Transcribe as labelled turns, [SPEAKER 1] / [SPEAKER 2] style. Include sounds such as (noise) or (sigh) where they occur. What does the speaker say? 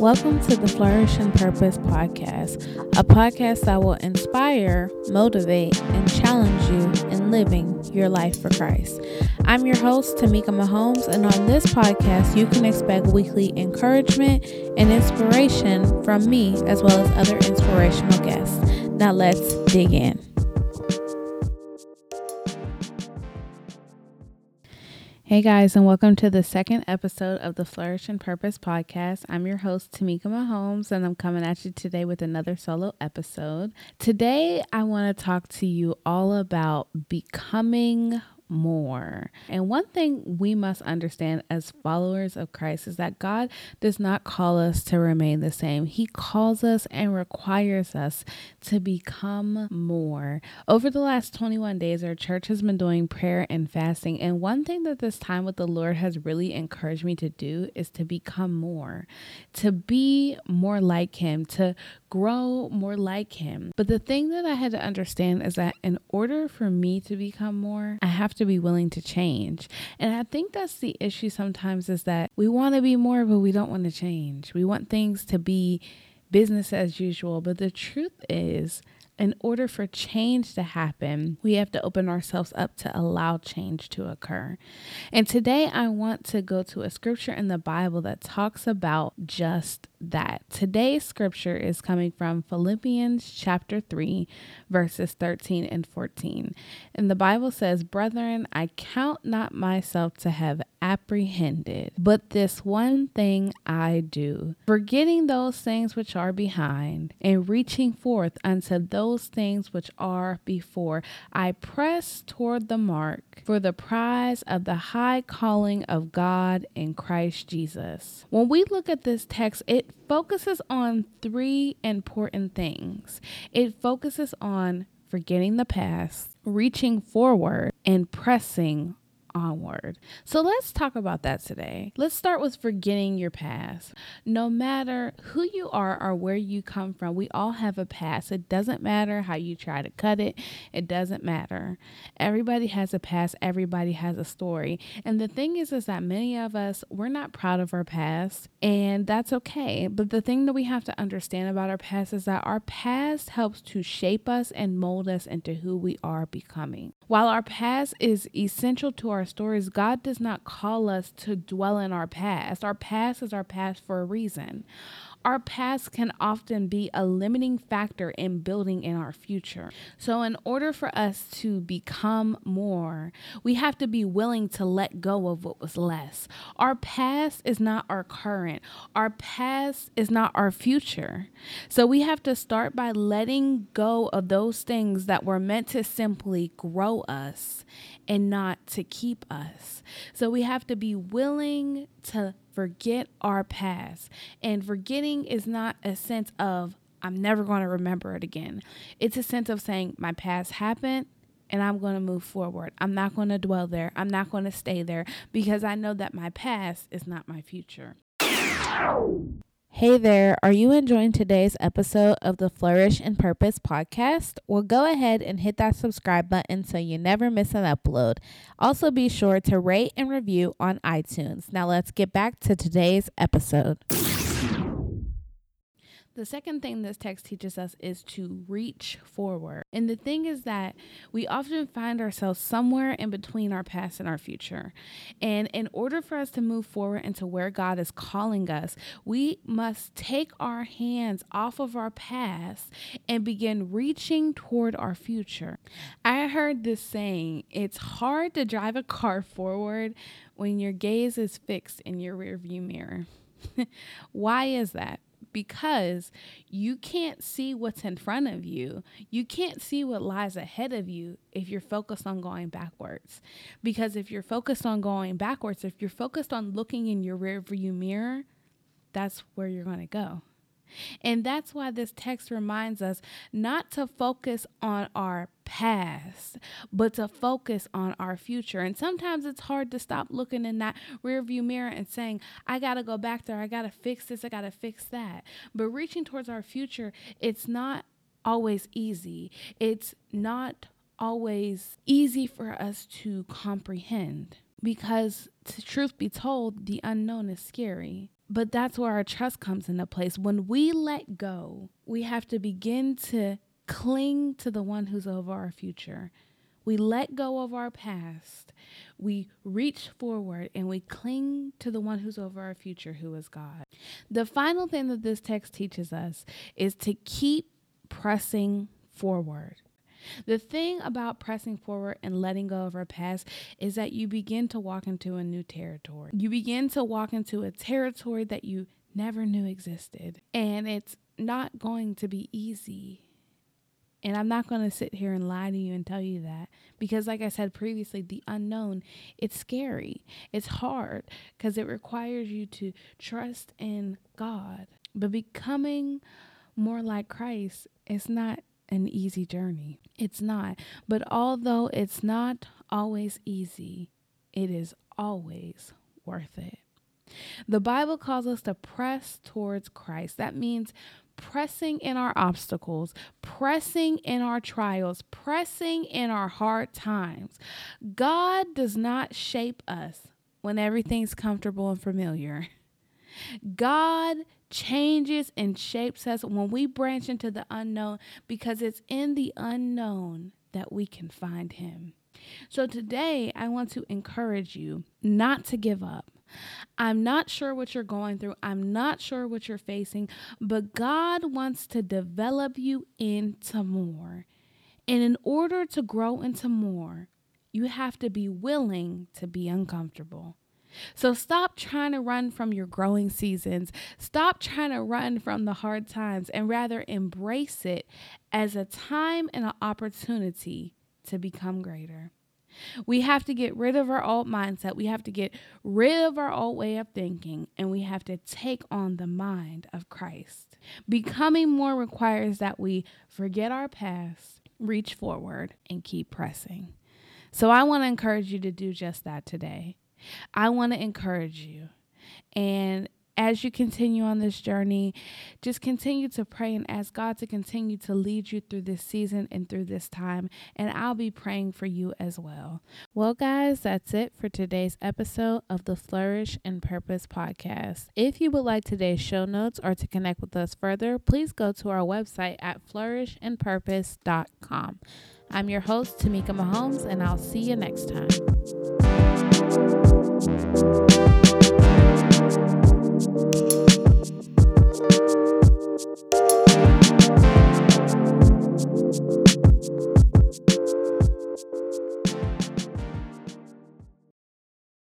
[SPEAKER 1] Welcome to the Flourish and Purpose podcast, a podcast that will inspire, motivate, and challenge you in living your life for Christ. I'm your host, Tamika Mahomes, and on this podcast, you can expect weekly encouragement and inspiration from me as well as other inspirational guests. Now, let's dig in. Hey guys, and welcome to the second episode of the Flourish and Purpose podcast. I'm your host, Tamika Mahomes, and I'm coming at you today with another solo episode. Today, I want to talk to you all about becoming more. And one thing we must understand as followers of Christ is that God does not call us to remain the same. He calls us and requires us to become more. Over the last 21 days, our church has been doing prayer and fasting. And one thing that this time with the Lord has really encouraged me to do is to become more, to be more like Him, to grow more like Him. But the thing that I had to understand is that in order for me to become more, I have to be willing to change. And I think that's the issue sometimes is that we want to be more, but we don't want to change. We want things to be business as usual. But the truth is, in order for change to happen, we have to open ourselves up to allow change to occur. And today I want to go to a scripture in the Bible that talks about just that. Today's scripture is coming from Philippians chapter 3, verses 13 and 14. And the Bible says, Brethren, I count not myself to have apprehended, but this one thing I do, forgetting those things which are behind and reaching forth unto those things which are before, I press toward the mark for the prize of the high calling of God in Christ Jesus. When we look at this text, it focuses on three important things. It focuses on forgetting the past, reaching forward, and pressing onward. So let's talk about that today. Let's start with forgetting your past. No matter who you are or where you come from, we all have a past. It doesn't matter how you try to cut it, it doesn't matter. Everybody has a past, everybody has a story. And the thing is is that many of us we're not proud of our past, and that's okay. But the thing that we have to understand about our past is that our past helps to shape us and mold us into who we are becoming. While our past is essential to our stories, God does not call us to dwell in our past. Our past is our past for a reason. Our past can often be a limiting factor in building in our future. So, in order for us to become more, we have to be willing to let go of what was less. Our past is not our current, our past is not our future. So, we have to start by letting go of those things that were meant to simply grow us and not to keep us. So, we have to be willing to forget our past. And forgetting is not a sense of, I'm never going to remember it again. It's a sense of saying, my past happened and I'm going to move forward. I'm not going to dwell there. I'm not going to stay there because I know that my past is not my future. Hey there, are you enjoying today's episode of the Flourish and Purpose podcast? Well, go ahead and hit that subscribe button so you never miss an upload. Also, be sure to rate and review on iTunes. Now, let's get back to today's episode. The second thing this text teaches us is to reach forward. And the thing is that we often find ourselves somewhere in between our past and our future. And in order for us to move forward into where God is calling us, we must take our hands off of our past and begin reaching toward our future. I heard this saying it's hard to drive a car forward when your gaze is fixed in your rearview mirror. (laughs) Why is that? Because you can't see what's in front of you. You can't see what lies ahead of you if you're focused on going backwards. Because if you're focused on going backwards, if you're focused on looking in your rearview mirror, that's where you're going to go. And that's why this text reminds us not to focus on our past, but to focus on our future. And sometimes it's hard to stop looking in that rearview mirror and saying, I got to go back there. I got to fix this. I got to fix that. But reaching towards our future, it's not always easy. It's not always easy for us to comprehend because, to truth be told, the unknown is scary. But that's where our trust comes into place. When we let go, we have to begin to cling to the one who's over our future. We let go of our past. We reach forward and we cling to the one who's over our future, who is God. The final thing that this text teaches us is to keep pressing forward. The thing about pressing forward and letting go of our past is that you begin to walk into a new territory. You begin to walk into a territory that you never knew existed. And it's not going to be easy. And I'm not going to sit here and lie to you and tell you that because, like I said previously, the unknown, it's scary. It's hard because it requires you to trust in God. But becoming more like Christ is not an easy journey. It's not. But although it's not always easy, it is always worth it. The Bible calls us to press towards Christ. That means pressing in our obstacles, pressing in our trials, pressing in our hard times. God does not shape us when everything's comfortable and familiar. God changes and shapes us when we branch into the unknown because it's in the unknown that we can find Him. So today, I want to encourage you not to give up. I'm not sure what you're going through. I'm not sure what you're facing, but God wants to develop you into more. And in order to grow into more, you have to be willing to be uncomfortable. So stop trying to run from your growing seasons. Stop trying to run from the hard times and rather embrace it as a time and an opportunity to become greater. We have to get rid of our old mindset. We have to get rid of our old way of thinking, and we have to take on the mind of Christ. Becoming more requires that we forget our past, reach forward, and keep pressing. So I want to encourage you to do just that today. I want to encourage you. And as you continue on this journey, just continue to pray and ask God to continue to lead you through this season and through this time. And I'll be praying for you as well. Well, guys, that's it for today's episode of the Flourish and Purpose podcast. If you would like today's show notes or to connect with us further, please go to our website at flourishandpurpose.com. I'm your host, Tamika Mahomes, and I'll see you next time.